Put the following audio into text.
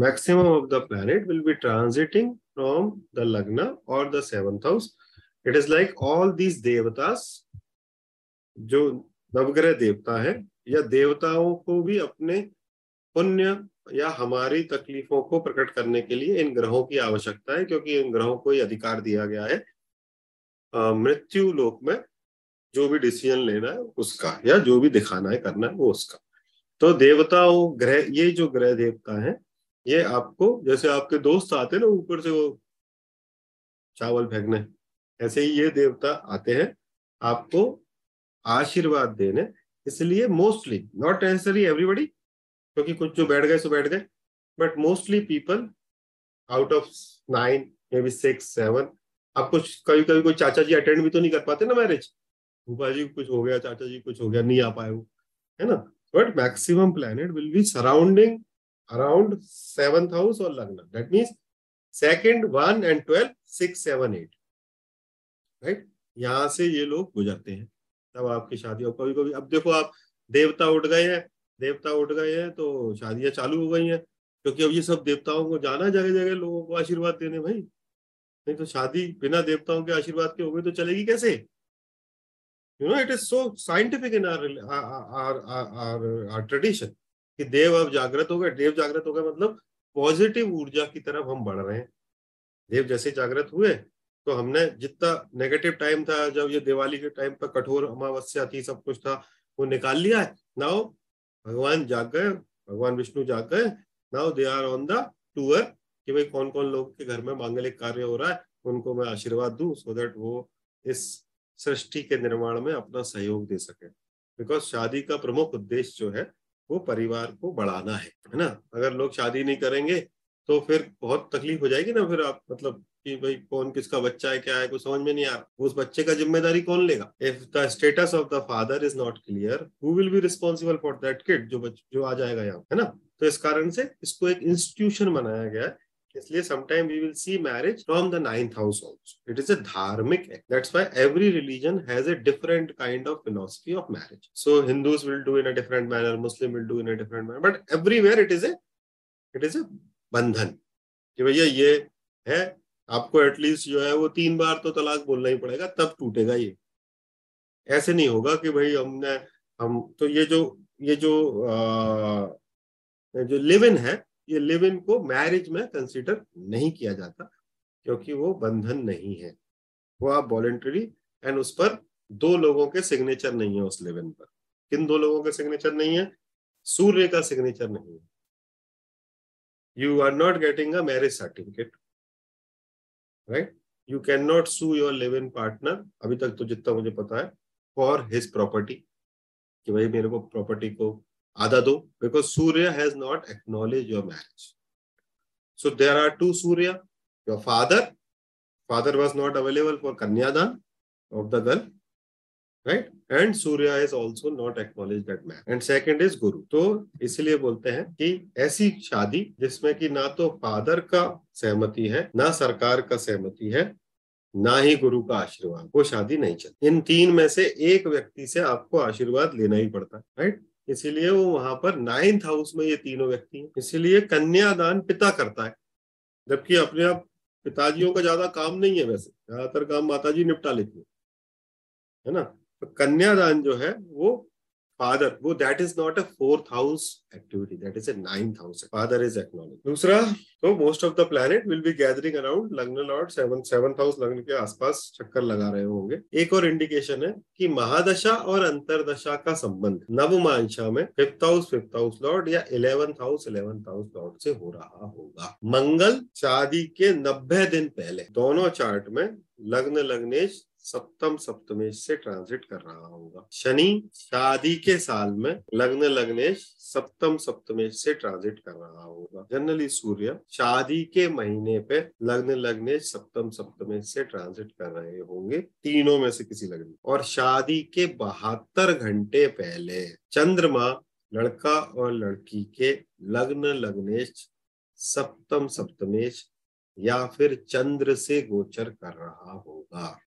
maximum of the planet will be transiting from the lagna or the seventh house. It is like all these devatas, जो नवग्रह देवता है या देवताओं को भी अपने पुण्य या हमारी तकलीफों को प्रकट करने के लिए इन ग्रहों की आवश्यकता है क्योंकि इन ग्रहों को ही अधिकार दिया गया है मृत्यु लोक में जो भी डिसीज़न लेना है उसका या जो भी दिखाना है करना है वो उसका तो देवताओं ग्रह ये जो ग्रह देवता है ये आपको, जैसे आपके दोस्त आते ना ऊपर से वो चावल फेंकने, ऐसे ही ये देवता आते हैं, आपको आशीर्वाद देने, इसलिए मोस्टली नॉट नेसेसरी एवरीबडी क्योंकि कुछ जो बैठ गए सो बैठ गए but mostly people out of nine may be six seven आप कुछ कभी कभी कोई चाचा जी अटेंड भी तो नहीं कर पाते ना मैरिज भूपा जी कुछ हो गया, चाचा जी कुछ हो गया, नहीं आ पाए वो, है ना? But maximum planet will be surrounding around seventh house और लग्न that means second one and twelve six seven eight right यहाँ से ये लोग गुजरते हैं। तब आपकी शादी हो कभी कभी अब देखो आप, देवता उठ गए हैं। देवता उठ गए हैं तो शादियाँ चालू हो गई हैं। क्योंकि अब ये सब देवताओं को जाना जगह जगह लोगों को आशीर्वाद देने भाई। नहीं तो शादी बिना देवताओं के आशीर्वाद के हो गई तो चलेगी कैसे? You know it is so scientific in our our our our tradition कि देव अब जागृत हो गए। देव जागृत हो गए मतलब पॉजिटिव ऊर्जा की तरफ़ हम बढ़ रहे हैं। देव जैसे जागृत हुए तो हमने जितना नेगेटिव टाइम था, जब ये दिवाली के टाइम पर कठोर अमावस्या थी, सब कुछ था, वो निकाल लिया है। नाउ भगवान जाग गए भगवान विष्णु जाग गए now they are on the tour कि भाई कौन कौन लोग के घर में मांगलिक कार्य हो रहा है, उनको मैं आशीर्वाद दूँ सो दैट वो इस सृष्टि के निर्माण में अपना सहयोग दे सके। बिकॉज़ शादी का प्रमुख उद्देश्य जो है वो परिवार को बढ़ाना है है ना? अगर लोग शादी नहीं करेंगे तो फिर बहुत तकलीफ़ हो जाएगी ना फिर आप मतलब कि भाई कौन किसका बच्चा है, क्या है, कुछ समझ में नहीं आ रहा। उस बच्चे का ज़िम्मेदारी कौन लेगा? If the status of the father is not clear who will be responsible for that kid जो जो आ जाएगा यहाँ, है ना? तो इस कारण से इसको एक इंस्टीट्यूशन बनाया गया है इसलिए sometime we will see marriage from the ninth house also it is a धार्मिक act that's why every religion has a different kind of philosophy of marriage so Hindus will do in a different manner Muslim will do in a different manner but everywhere it is a it is a बंधन कि भैया ये है आपको at least जो है वो तीन बार तो तलाक बोलना ही पड़ेगा तब टूटेगा ये ऐसे नहीं होगा कि भाई हमने हम तो ये जो ये जो आ, जो लिव इन है ये लिव इन को मैरिज में कंसिडर नहीं किया जाता, क्योंकि वो बंधन नहीं है। वो आप वॉलेंटरी एंड उस पर दो लोगों के सिग्नेचर नहीं है उस लिव इन पर। किन दो लोगों के सिग्नेचर नहीं है? सूर्य का सिग्नेचर नहीं है। You are not getting a marriage certificate right you can not sue your live in partner अभी तक तो जितना मुझे पता है फॉर हिज प्रॉपर्टी कि भाई मेरे को प्रॉपर्टी को आधा दो because Surya has not acknowledge your marriage so there are two Surya your father father was not available for kanyadaan of the girl right and Surya is also not acknowledge that man and second is Guru तो इसलिए बोलते हैं कि ऐसी शादी जिसमें कि ना तो फादर का सहमति है, ना सरकार का सहमति है, ना ही गुरु का आशीर्वाद, वो शादी नहीं चलती। इन तीन में से एक व्यक्ति से आपको आशीर्वाद लेना ही पड़ता है राइट इसीलिए वो वहाँ पर नाइन्थ हाउस में ये तीनों व्यक्ति हैं। इसीलिए कन्यादान पिता करता है, जबकि अपने आप पिताजियों का ज़्यादा काम नहीं है वैसे, ज़्यादातर काम माताजी निपटा लेती है है ना? तो कन्यादान जो है, वो फादर वो that is not a fourth house activity that is a ninth house father is acknowledge दूसरा तो most of the planet will be gathering around lagna lord seven seventh house lagna के आसपास चक्कर लगा रहे होंगे एक और इंडिकेशन है कि महादशा और अंतरदशा का संबंध नवमांशा में fifth house fifth house lord या eleventh house eleventh house lord से हो रहा होगा मंगल शादी के नब्बे दिन पहले दोनों चार्ट में लग्न लग्नेश सप्तम सप्तमेश से ट्रांजिट कर रहा होगा। शनि शादी के साल में लग्न लग्नेश सप्तम सप्तमेश से ट्रांजिट कर रहा होगा। जनरली सूर्य शादी के महीने पे लग्न लग्नेश सप्तम सप्तमेश से ट्रांजिट कर रहे होंगे, तीनों में से किसी लग्न और शादी के बहत्तर घंटे पहले चंद्रमा लड़का और लड़की के लग्न लग्नेश सप्तम सप्तमेश या फिर चंद्र से गोचर कर रहा होगा।